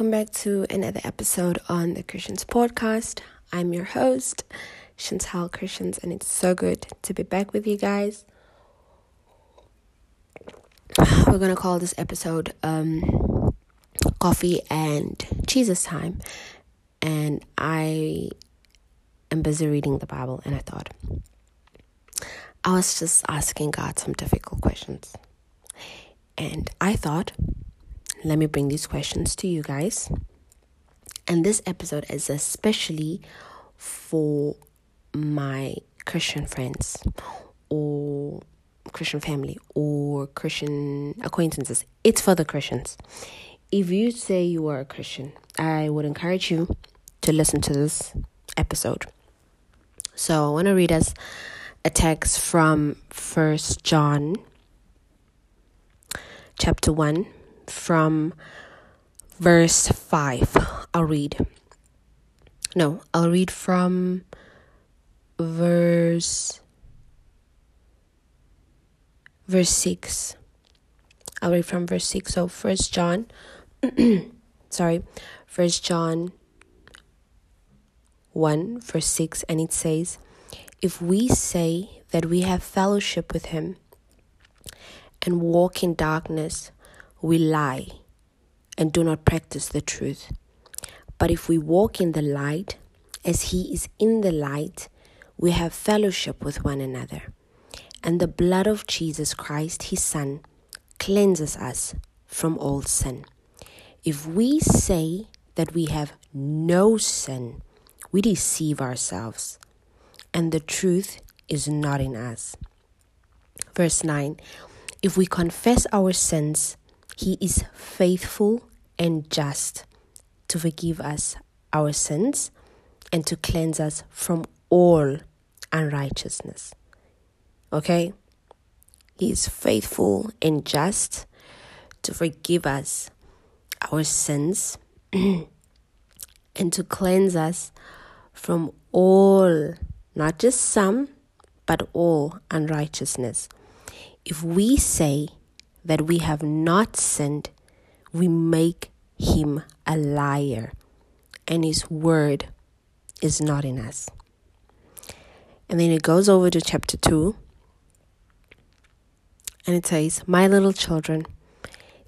Welcome back to another episode on the Christians Podcast. I'm your host, Chantelle Christians, and it's so good to be back with you guys. We're to call this episode um, Coffee and Jesus Time. And I am busy reading the Bible, and I thought, I was just asking God some difficult questions. And I thought, let me bring these questions to you guys. And this episode is especially for my Christian friends or Christian family or Christian acquaintances. It's for the Christians. If you say you are a Christian, I would encourage you to listen to this episode. So I want to read us a text from First John chapter 1 from verse 5. I'll read. No, I'll read from verse verse 6. I'll read from verse 6. So first John sorry, first John 1 verse 6 and it says, "If we say that we have fellowship with him and walk in darkness, we lie and do not practice the truth. But if we walk in the light, as He is in the light, we have fellowship with one another. And the blood of Jesus Christ, His Son, cleanses us from all sin. If we say that we have no sin, we deceive ourselves, and the truth is not in us. Verse 9 If we confess our sins, he is faithful and just to forgive us our sins and to cleanse us from all unrighteousness. Okay? He is faithful and just to forgive us our sins and to cleanse us from all, not just some, but all unrighteousness. If we say that we have not sinned, we make him a liar, and his word is not in us. And then it goes over to chapter 2, and it says, My little children,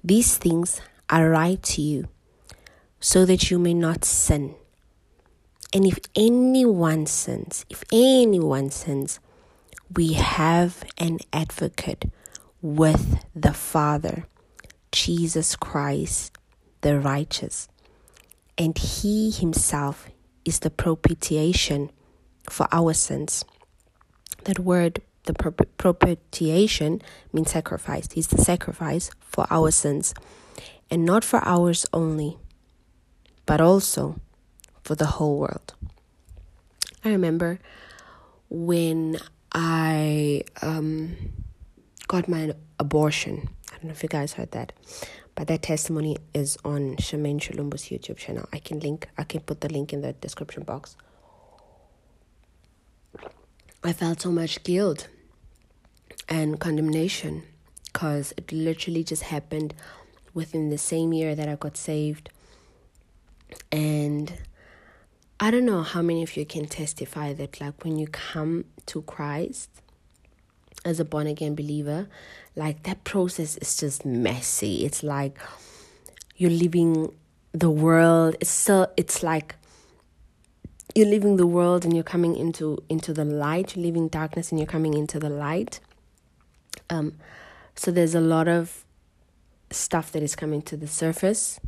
these things I write to you so that you may not sin. And if anyone sins, if anyone sins, we have an advocate with the Father, Jesus Christ, the righteous. And He Himself is the propitiation for our sins. That word, the propitiation, means sacrifice. He's the sacrifice for our sins. And not for ours only, but also for the whole world. I remember when I um, got my abortion. I don't know if you guys heard that. But that testimony is on Shemaine Shalumbo's YouTube channel. I can link I can put the link in the description box. I felt so much guilt and condemnation because it literally just happened within the same year that I got saved. And I don't know how many of you can testify that, like, when you come to Christ, as a born again believer, like that process is just messy. It's like you're living the world. It's still it's like you're leaving the world and you're coming into into the light. You're leaving darkness and you're coming into the light. Um, so there's a lot of stuff that is coming to the surface,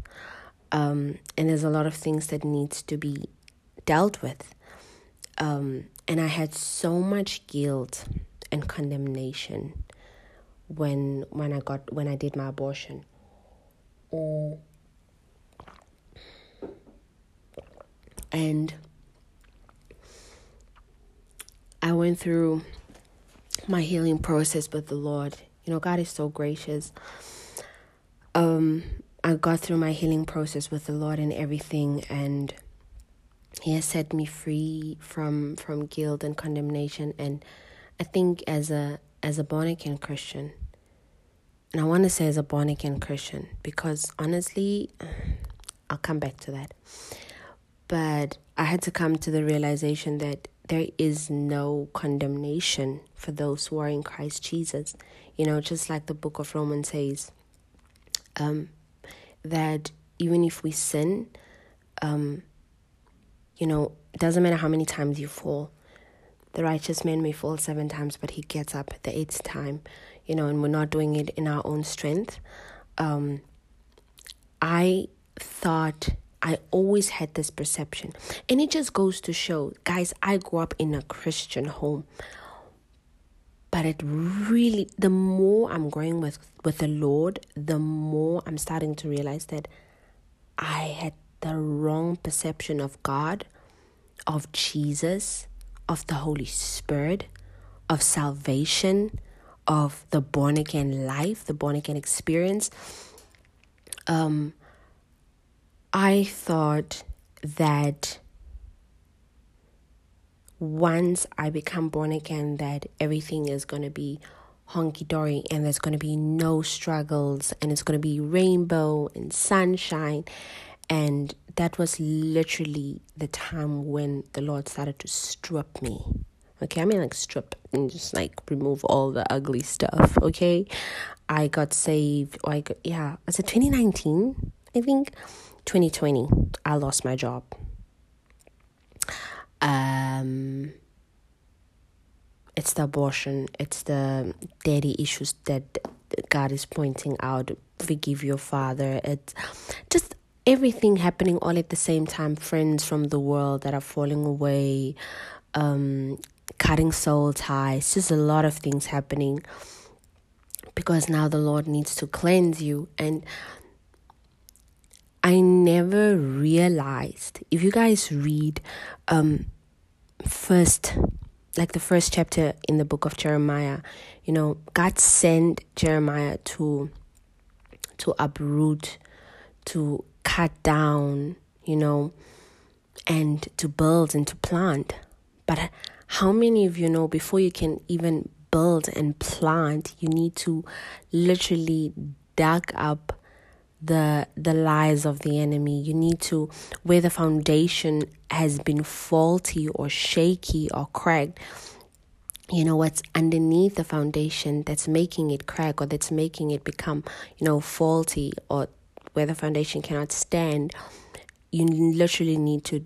um, and there's a lot of things that needs to be dealt with. Um, and I had so much guilt and condemnation when when I got when I did my abortion. And I went through my healing process with the Lord. You know, God is so gracious. Um, I got through my healing process with the Lord and everything, and He has set me free from from guilt and condemnation and I think as a as a born again Christian, and I want to say as a born again Christian because honestly, I'll come back to that. But I had to come to the realization that there is no condemnation for those who are in Christ Jesus. You know, just like the book of Romans says, um, that even if we sin, um, you know, it doesn't matter how many times you fall. The righteous man may fall seven times, but he gets up the eighth time, you know, and we're not doing it in our own strength. Um, I thought I always had this perception. And it just goes to show, guys, I grew up in a Christian home. But it really the more I'm growing with with the Lord, the more I'm starting to realize that I had the wrong perception of God, of Jesus, of the Holy Spirit, of salvation, of the born again life, the born again experience. Um I thought that once I become born again, that everything is going to be honky dory and there's going to be no struggles and it's going to be rainbow and sunshine. And that was literally the time when the Lord started to strip me. Okay, I mean, like strip and just like remove all the ugly stuff. Okay, I got saved. I got, yeah, was it 2019? I think 2020, I lost my job. Um, it's the abortion, it's the daddy issues that God is pointing out. Forgive your father. It's just everything happening all at the same time. Friends from the world that are falling away, um, cutting soul ties. Just a lot of things happening because now the Lord needs to cleanse you and I never realized. If you guys read um first like the first chapter in the book of Jeremiah, you know, God sent Jeremiah to to uproot, to cut down, you know, and to build and to plant. But how many of you know before you can even build and plant, you need to literally dug up the the lies of the enemy you need to where the foundation has been faulty or shaky or cracked you know what's underneath the foundation that's making it crack or that's making it become you know faulty or where the foundation cannot stand you literally need to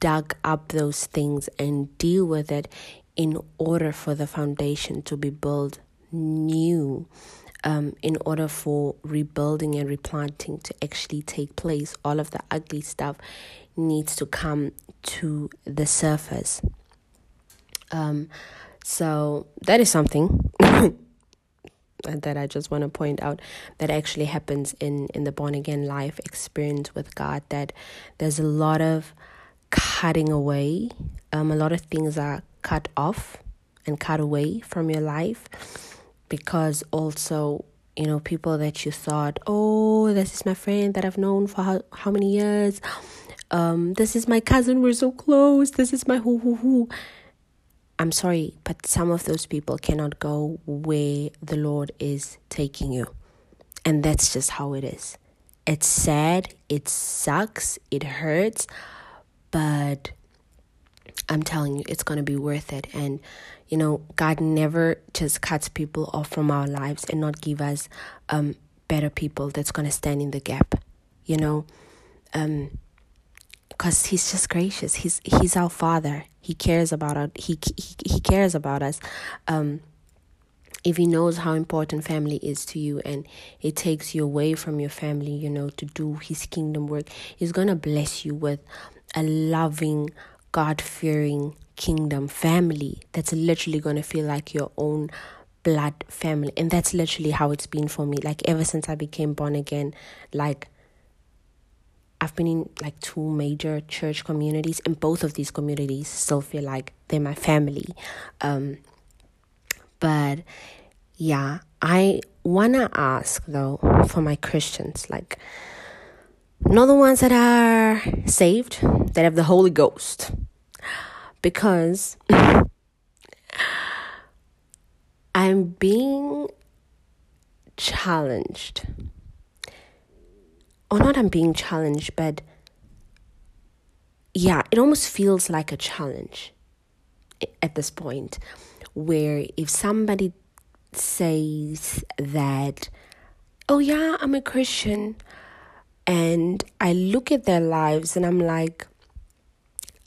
dug up those things and deal with it in order for the foundation to be built new um, in order for rebuilding and replanting to actually take place, all of the ugly stuff needs to come to the surface. Um, so that is something that I just want to point out that actually happens in in the born again life experience with God. That there's a lot of cutting away. Um, a lot of things are cut off and cut away from your life because also you know people that you thought oh this is my friend that i've known for how, how many years um this is my cousin we're so close this is my who who who i'm sorry but some of those people cannot go where the lord is taking you. And that's just how it is. It's sad it sucks it hurts but i'm telling you it's going to be worth it. And you know, God never just cuts people off from our lives and not give us um, better people that's going to stand in the gap, you know, um, because He's just gracious. He's He's our Father. He cares about us. He He, he cares about us. Um, if he knows how important family is to you and it takes you away from your family, you know, to do his kingdom work, he's to bless you with a loving, God fearing kingdom family that's literally to feel like your own blood family. And that's literally how it's been for me. Like, ever since I became born again, like, I've been in like two major church communities, and both of these communities still feel like they're my family. Um, but yeah, I wanna ask though for my Christians, like, not the ones that are saved, that have the Holy Ghost, because I'm being challenged. Or not I'm being challenged, but yeah, it almost feels like a challenge at this point where if somebody says that, oh yeah, I'm a Christian, and I look at their lives and I'm like,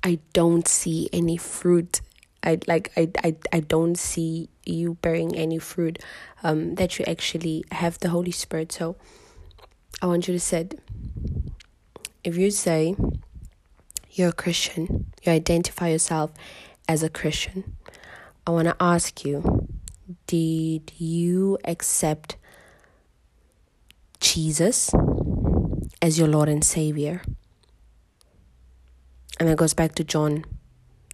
I don't see any fruit. I like I I, I don't see you bearing any fruit um that you actually have the Holy Spirit. So I want you to say if you say you're a Christian, you identify yourself as a Christian, I want to ask you did you accept Jesus as your Lord and Savior? And that goes back to John.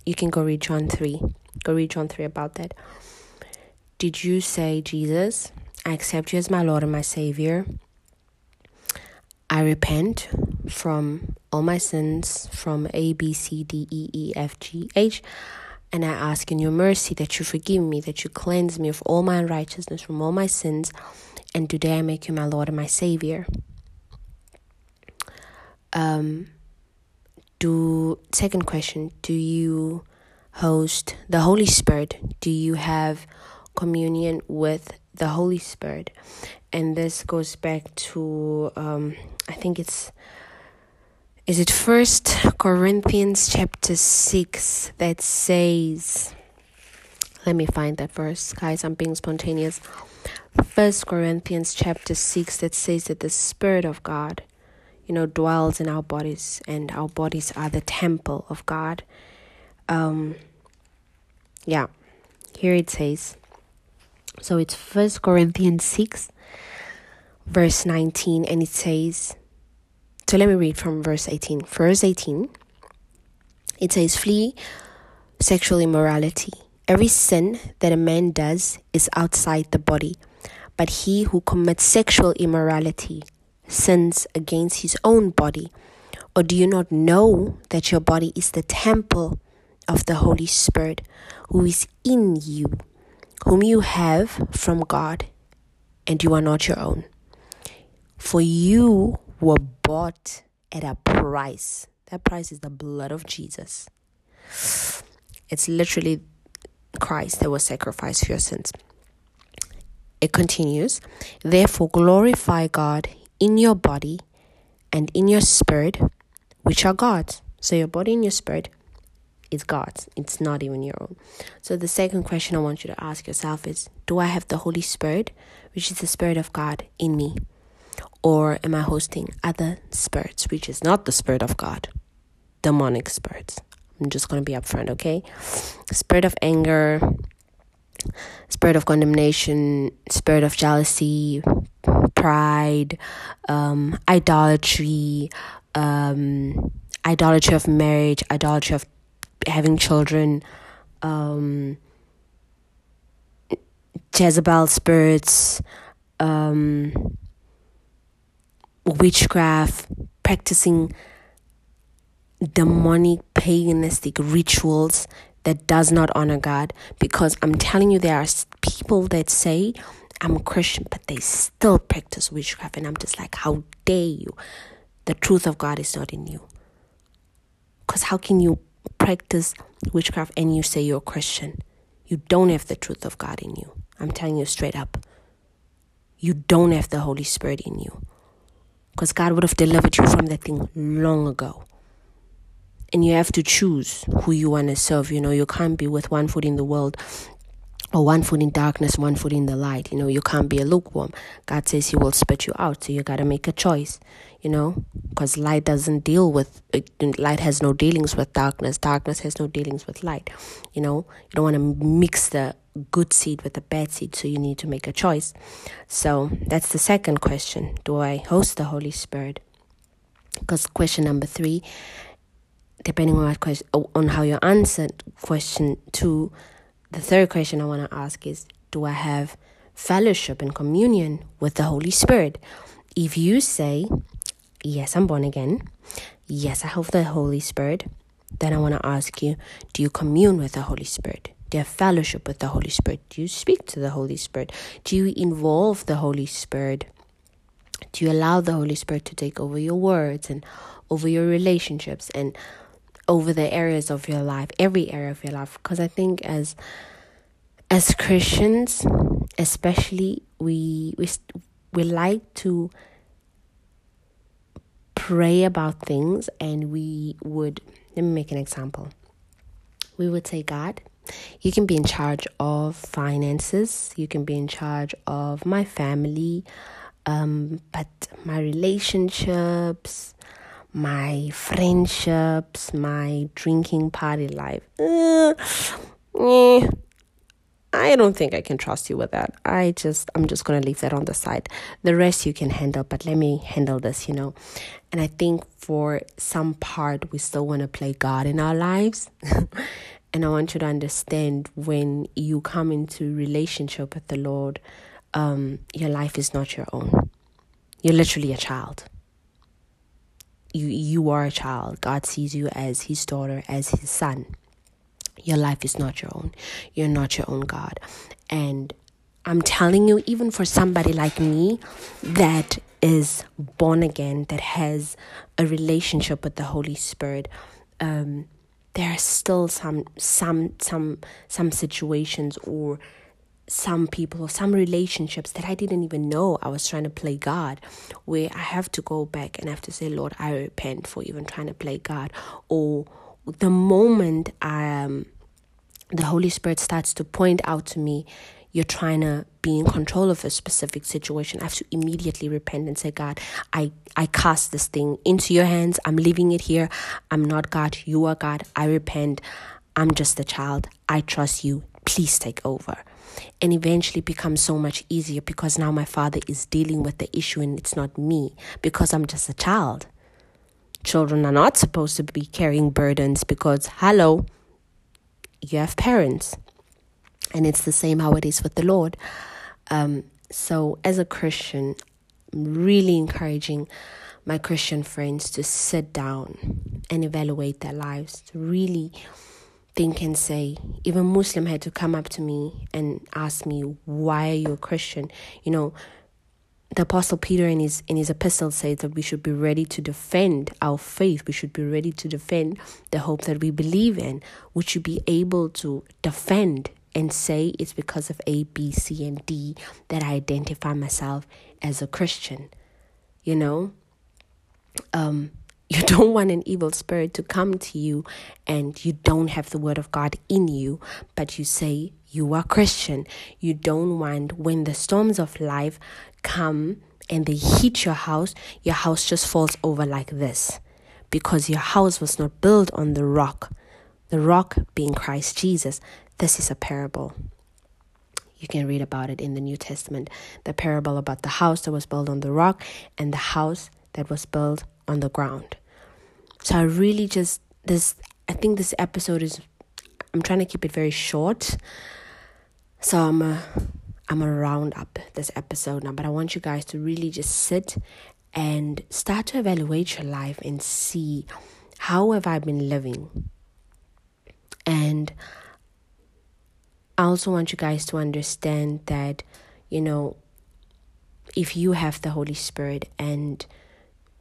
You can go read John 3. Go read John 3 about that. Did you say, Jesus, I accept you as my Lord and my Savior? I repent from all my sins from A, B, C, D, E, E, F, G, H. And I ask in your mercy that you forgive me, that you cleanse me of all my unrighteousness, from all my sins. And today I make you my Lord and my Savior. Um, do second question: Do you host the Holy Spirit? Do you have communion with the Holy Spirit? And this goes back to um, I think it's is it first corinthians chapter 6 that says let me find that verse guys i'm being spontaneous first corinthians chapter 6 that says that the spirit of god you know dwells in our bodies and our bodies are the temple of god um yeah here it says so it's first corinthians 6 verse 19 and it says so let me read from verse 18. Verse 18 it says, Flee sexual immorality. Every sin that a man does is outside the body, but he who commits sexual immorality sins against his own body. Or do you not know that your body is the temple of the Holy Spirit who is in you, whom you have from God, and you are not your own? For you were bought at a price. That price is the blood of Jesus. It's literally Christ that was sacrificed for your sins. It continues, therefore glorify God in your body and in your spirit, which are God's. So your body and your spirit is God's. It's not even your own. So the second question I want you to ask yourself is Do I have the Holy Spirit, which is the Spirit of God, in me? Or am I hosting other spirits, which is not the Spirit of God? Demonic spirits. I'm just going to be upfront, okay? Spirit of anger, spirit of condemnation, spirit of jealousy, pride, um, idolatry, um, idolatry of marriage, idolatry of having children, um, Jezebel spirits, um, witchcraft, practicing demonic paganistic rituals that does not honor God. Because I'm telling you there are people that say I'm a Christian but they still practice witchcraft. And I'm just like how dare you? The truth of God is not in you. Because how can you practice witchcraft and you say you're a Christian you don't have the truth of God in you I'm telling you straight up you don't have the Holy Spirit in you because God would have delivered you from that thing long ago. And you have to choose who you want to serve. You know, you can't be with one foot in the world or one foot in darkness, one foot in the light. You know, you can't be a lukewarm. God says He will spit you out, so you got to make a choice. You know, because light doesn't deal with uh, light has no dealings with darkness. Darkness has no dealings with light. You know, you don't want to mix the good seed with the bad seed, so you need to make a choice. So that's the second question Do I host the Holy Spirit? Because question number three, depending on what question, on how you answered question two, the third question I want to ask is Do I have fellowship and communion with the Holy Spirit? If you say, Yes, I'm born again, yes, I have the Holy Spirit, then I want to ask you, Do you commune with the Holy Spirit? Do you have fellowship with the Holy Spirit? Do you speak to the Holy Spirit? Do you involve the Holy Spirit? Do you allow the Holy Spirit to take over your words and over your relationships and over the areas of your life, every area of your life? Because I think as as Christians, especially, we we we like to pray about things, and we would. Let me make an example. We would say, God, you can be in charge of finances. You can be in charge of my family, um, but my relationships, my friendships, my drinking party life. Uh, eh, I don't think I can trust you with that. I just, I'm just to leave that on the side. The rest you can handle, but let me handle this, you know. And I think for some part, we still want to play God in our lives. and I want you to understand when you come into relationship with the Lord, um, your life is not your own. You're literally a child. You you are a child. God sees you as his daughter, as his son. Your life is not your own. You're not your own God. And I'm telling you, even for somebody like me that is born again, that has a relationship with the Holy Spirit, um, there are still some some some some situations or some people or some relationships that I didn't even know I was trying to play God, where I have to go back and I have to say, Lord, I repent for even trying to play God. Or the moment I um, the Holy Spirit starts to point out to me, you're trying to be in control of a specific situation, I have to immediately repent and say, God, I, I cast this thing into your hands. I'm leaving it here. I'm not God. You are God. I repent. I'm just a child. I trust you. Please take over and eventually becomes so much easier because now my father is dealing with the issue and it's not me because I'm just a child. Children are not supposed to be carrying burdens because, hello, you have parents. And it's the same how it is with the Lord. Um, so, as a Christian, I'm really encouraging my Christian friends to sit down and evaluate their lives, to really think and say, even Muslim had to come up to me and ask me, why are you a Christian? You know, the apostle peter in his in his epistle says that we should be ready to defend our faith. We should be ready to defend the hope that we believe in. We should be able to defend and say it's because of a b c and d that i identify myself as a christian? You know? Um you don't want an evil spirit to come to you and you don't have the word of God in you, but you say you are Christian. You don't want when the storms of life come and they hit your house, your house just falls over like this because your house was not built on the rock, the rock being Christ Jesus. This is a parable. You can read about it in the New Testament. The parable about the house that was built on the rock and the house that was built on the ground. So I really just this I think this episode is I'm trying to keep it very short. So I'm a, I'm gonna round up this episode now, but I want you guys to really just sit and start to evaluate your life and see how have I been living. And I also want you guys to understand that, you know, if you have the Holy Spirit and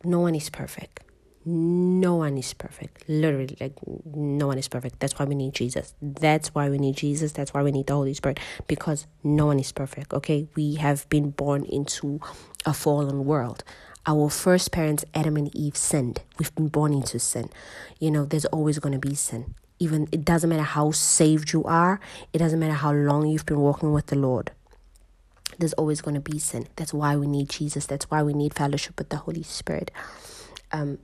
no one is perfect. No one is perfect. Literally, like, no one is perfect. That's why we need Jesus. That's why we need Jesus. That's why we need the Holy Spirit. Because no one is perfect, okay? We have been born into a fallen world. Our first parents, Adam and Eve, sinned. We've been born into sin. You know, there's always going to be sin. Even it doesn't matter how saved you are, it doesn't matter how long you've been walking with the Lord there's always going to be sin. That's why we need Jesus. That's why we need fellowship with the Holy Spirit. Um,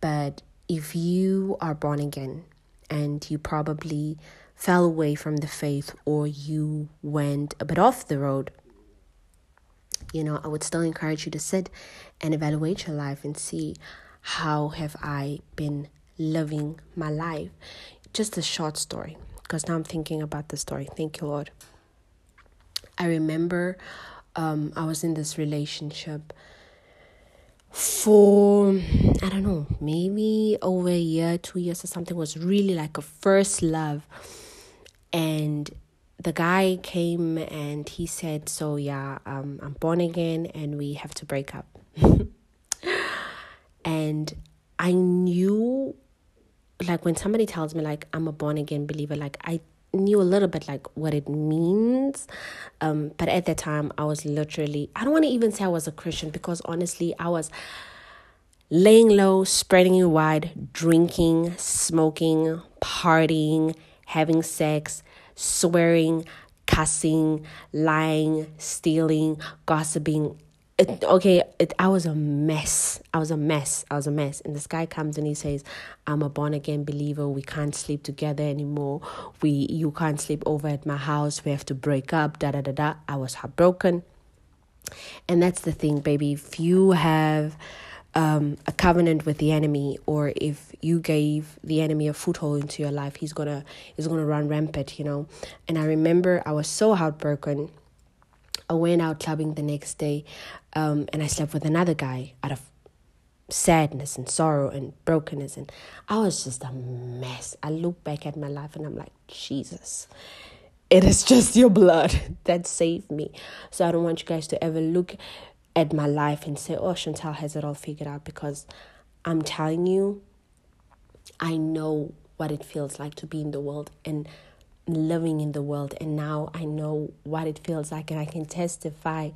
but if you are born again and you probably fell away from the faith or you went a bit off the road, you know, I would still encourage you to sit and evaluate your life and see how have I been living my life. Just a short story, because now I'm thinking about the story. Thank you, Lord. I remember um, I was in this relationship for I don't know, maybe over a year, two years or something was really like a first love. And the guy came and he said, So, yeah, um, I'm born again and we have to break up. and I knew, like, when somebody tells me, like, I'm a born again believer, like, I knew a little bit like what it means. Um but at that time i was literally i don't want to even say i was a christian because honestly i was laying low spreading it wide drinking smoking partying having sex swearing cussing lying stealing gossiping it, okay, it, I was a mess. I was a mess. I was a mess. And this guy comes and he says, "I'm a born again believer. We can't sleep together anymore. We you can't sleep over at my house. We have to break up." Da da da da. I was heartbroken. And that's the thing, baby. If you have um, a covenant with the enemy, or if you gave the enemy a foothold into your life, he's gonna he's gonna run rampant, you know. And I remember I was so heartbroken I went out clubbing the next day um, and I slept with another guy out of sadness and sorrow and brokenness. And I was just a mess. I look back at my life and I'm like, Jesus, it is just your blood that saved me. So I don't want you guys to ever look at my life and say, oh, Chantelle has it all figured out because I'm telling you, I know what it feels like to be in the world and living in the world and now I know what it feels like and I can testify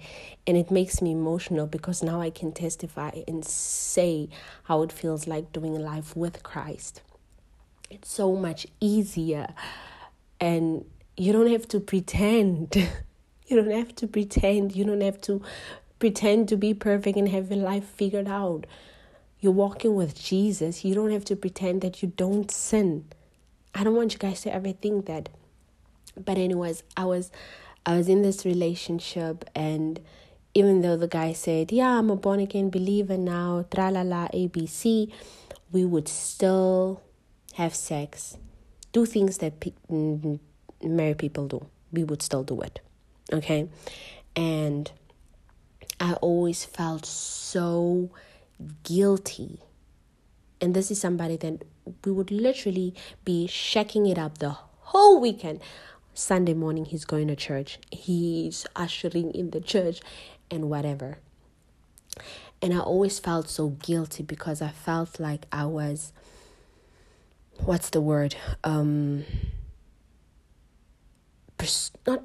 and it makes me emotional because now I can testify and say how it feels like doing life with Christ. It's so much easier and you don't have to pretend. you don't have to pretend. You don't have to pretend to be perfect and have your life figured out. You're walking with Jesus. You don't have to pretend that you don't sin. I don't want you guys to ever think that but anyways i was i was in this relationship and even though the guy said yeah i'm a born again believer now tra la la abc we would still have sex do things that pe- married people do. We would still do it okay? And i always felt so guilty. And this is somebody that we would literally be shaking it up the whole weekend Sunday morning he's going to church, he's ushering in the church, and whatever. And I always felt so guilty because I felt like I was, what's the word? Um, pers- not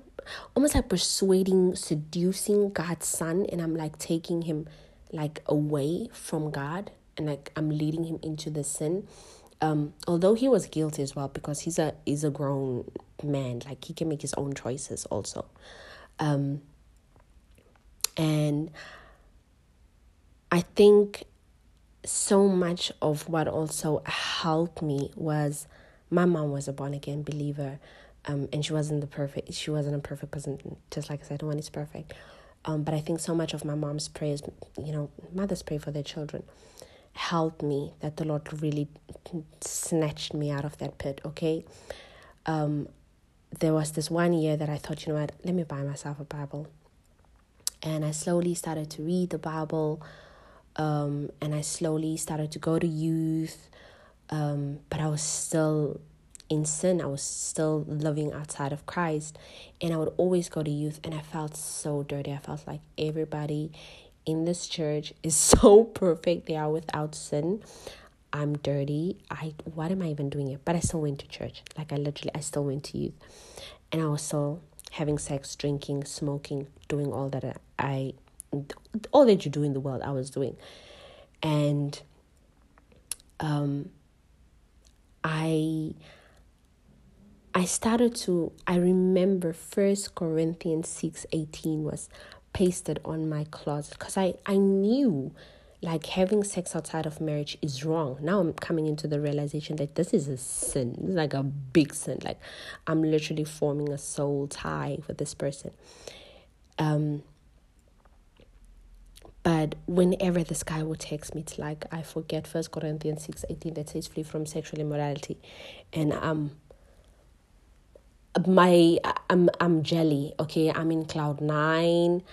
almost like persuading, seducing God's son, and I'm like taking him like away from God, and like I'm leading him into the sin. Um, although he was guilty as well because he's a he's a grown man like he can make his own choices also. Um and i think so much of what also helped me was my mom was a born again believer um and she wasn't the perfect she wasn't a perfect person just like i said no one is perfect. Um but i think so much of my mom's prayers you know mothers pray for their children helped me that the lord really snatched me out of that pit okay um there was this one year that I thought, you know what, let me buy myself a Bible. And I slowly started to read the Bible. Um, and I slowly started to go to youth. Um, but I was still in sin. I was still living outside of Christ. And I would always go to youth, and I felt so dirty. I felt like everybody in this church is so perfect. They are without sin. I'm dirty. I what am I even doing here? But I still went to church. Like I literally I still went to youth. And I was still having sex, drinking, smoking, doing all that I all that you do in the world I was doing. And um I I started to I remember first Corinthians 6 18 was pasted on my closet because I, I knew like having sex outside of marriage is wrong. Now I'm coming into the realization that this is a sin. It's like a big sin. Like I'm literally forming a soul tie with this person. Um but whenever this guy would text me, it's like I forget First Corinthians six eighteen that says flee from sexual immorality, and um, my I'm I'm jelly. Okay, I'm in cloud nine,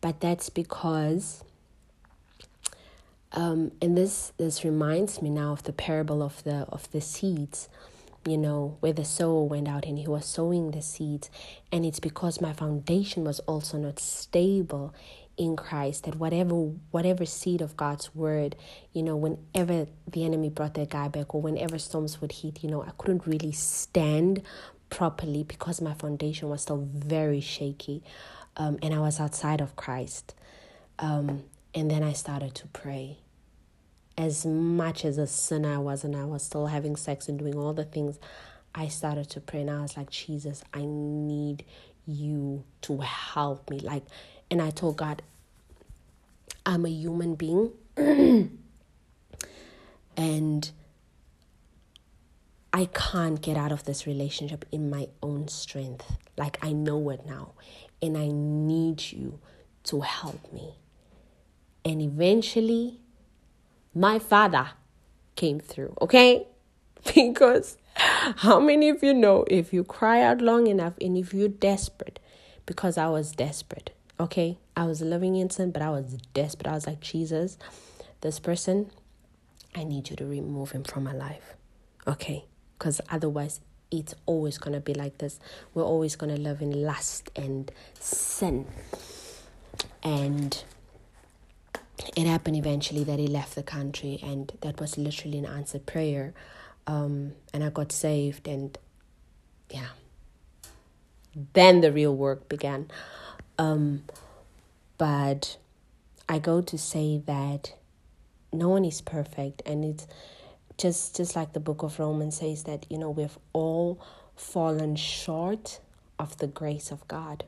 but that's because um, and this this reminds me now of the parable of the of the seeds. you know, where the sower went out and he was sowing the seeds. And it's because my foundation was also not stable in Christ that whatever whatever seed of God's word, you know, whenever the enemy brought that guy back or whenever storms would hit, you know, I couldn't really stand properly because my foundation was still very shaky. Um, and I was outside of Christ. Um, and then I started to pray as much as a sinner I was and I was still having sex and doing all the things, I started to pray and I was like, Jesus, I need you to help me. Like, and I told God, I'm a human being and I can't get out of this relationship in my own strength. Like, I know it now and I need you to help me. And eventually, my father came through, okay? Because how many of you know if you cry out long enough and if you're desperate, because I was desperate, okay? I was living in sin, but I was desperate. I was like, Jesus, this person, I need you to remove him from my life, okay? Because otherwise, it's always going to be like this. We're always going to live in lust and sin. And it happened eventually that he left the country, and that was literally an answered prayer. Um, and I got saved, and yeah, then the real work began. Um, but I go to say that no one is perfect, and it's just just like the book of Romans says that you know we've all fallen short of the grace of God,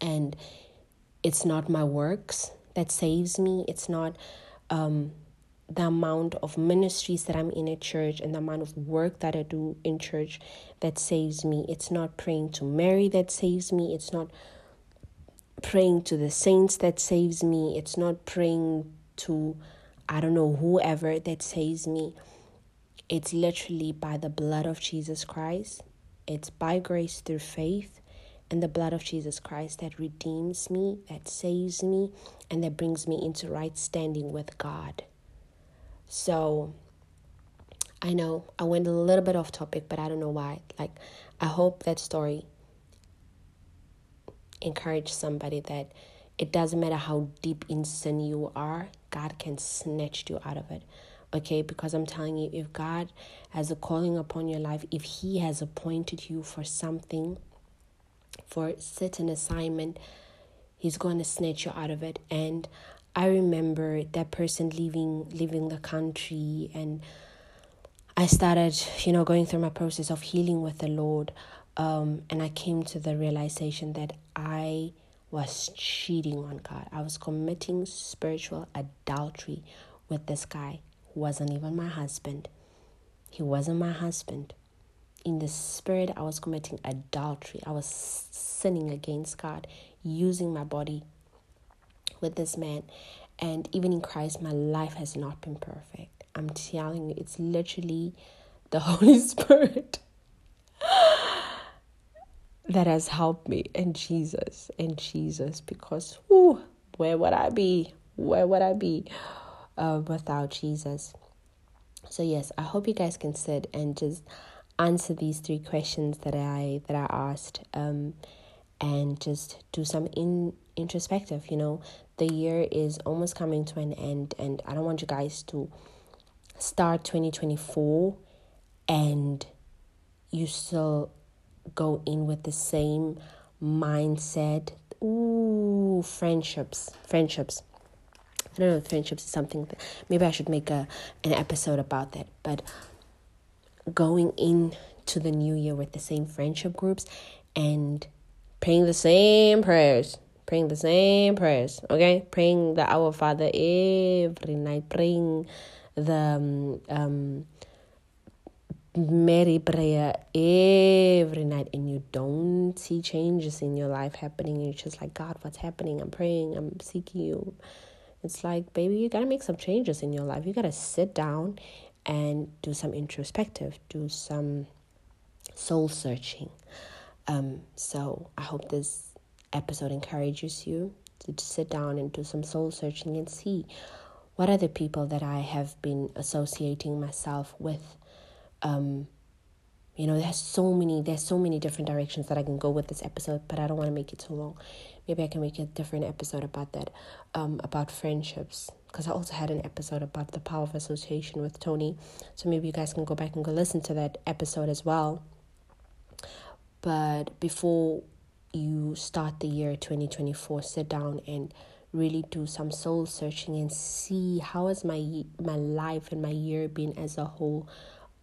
and it's not my works that saves me. It's not um, the amount of ministries that I'm in a church and the amount of work that I do in church that saves me. It's not praying to Mary that saves me. It's not praying to the saints that saves me. It's not praying to, I don't know, whoever that saves me. It's literally by the blood of Jesus Christ. It's by grace through faith and the blood of Jesus Christ that redeems me, that saves me, and that brings me into right standing with God. So I know I went a little bit off topic, but I don't know why. Like, I hope that story encouraged somebody that it doesn't matter how deep in sin you are, God can snatch you out of it. Okay, because I'm telling you, if God has a calling upon your life, if He has appointed you for something, for certain assignment, he's going to snatch you out of it. And I remember that person leaving leaving the country and I started, you know, going through my process of healing with the Lord. Um, and I came to the realization that I was cheating on God. I was committing spiritual adultery with this guy who wasn't even my husband. He wasn't my husband in the spirit, I was committing adultery. I was sinning against God, using my body with this man. And even in Christ, my life has not been perfect. I'm telling you, it's literally the Holy Spirit that has helped me, and Jesus, and Jesus, because whew, where would I be? Where would I be uh, without Jesus? So, yes, I hope you guys can sit and just answer these three questions that I that I asked um, and just do some in introspective you know the year is almost coming to an end and I don't want you guys to start 2024 and you still go in with the same mindset. Ooh friendships friendships. I don't know if friendships is something that maybe I should make a an episode about that but going into the new year with the same friendship groups and praying the same prayers praying the same prayers okay? Praying the our father every night praying the um, um Mary prayer every night and you don't see changes in your life happening. You're just like, God, what's happening? I'm praying, I'm seeking you. It's like, baby, you gotta make some changes in your life. You gotta sit down and do some introspective, do some soul searching. Um, so I hope this episode encourages you to sit down and do some soul searching and see what are the people that I have been associating myself with um, You know, there's so many there's so many different directions that I can go with this episode, but I don't want to make it too long. Maybe I can make a different episode about that, um, about friendships. Because I also had an episode about the power of association with Tony. So maybe you guys can go back and go listen to that episode as well. But before you start the year 2024, sit down and really do some soul searching and see how has my my life and my year been as a whole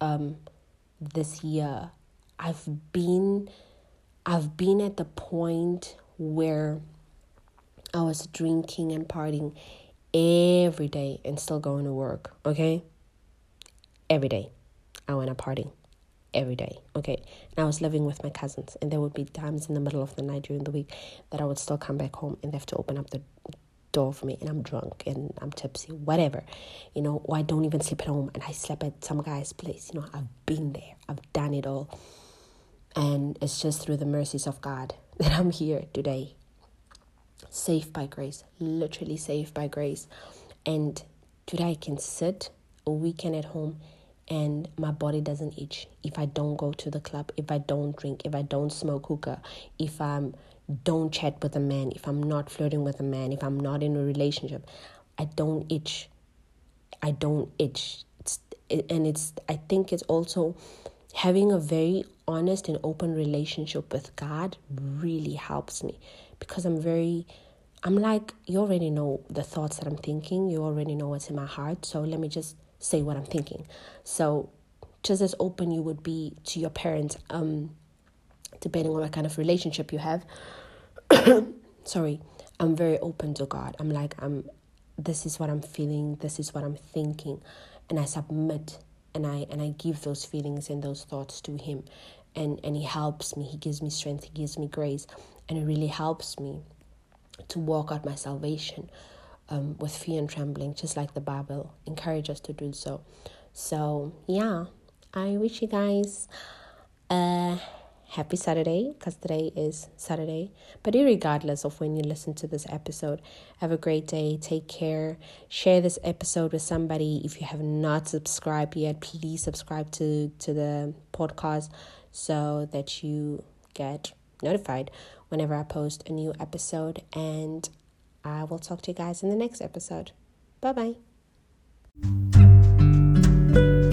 um this year i've been i've been at the point where i was drinking and partying every day and still going to work okay? Every day. I went to party every day okay? And i was living with my cousins and there would be times in the middle of the night during the week that i would still come back home and they have to open up the door for me and I'm drunk and I'm tipsy, whatever, you know, or I don't even sleep at home and I slept at some guy's place. You know, I've been there, I've done it all. And it's just through the mercies of God that I'm here today. Safe by grace, literally safe by grace. And today I can sit a weekend at home and my body doesn't itch if I don't go to the club, if I don't drink, if I don't smoke hookah, if I'm don't chat with a man, if I'm not flirting with a man, if I'm not in a relationship, I don't itch. I don't itch. It's, it, and it's I think it's also having a very honest and open relationship with God really helps me because I'm very I'm like you already know the thoughts that I'm thinking, you already know what's in my heart, so let me just say what I'm thinking. So just as open you would be to your parents um depending on what kind of relationship you have. Sorry, I'm very open to God. I'm like, I'm this is what I'm feeling, this is what I'm thinking, and I submit and I and I give those feelings and those thoughts to him. And and he helps me, he gives me strength, he gives me grace, and it really helps me to walk out my salvation um, with fear and trembling, just like the Bible encourages us to do so. So yeah, I wish you guys uh happy Saturday because today is Saturday. But regardless of when you listen to this episode, have a great day. Take care. Share this episode with somebody. If you have not subscribed yet, please subscribe to, to the podcast so that you get notified whenever I post a new episode. And I will talk to you guys in the next episode. Bye bye.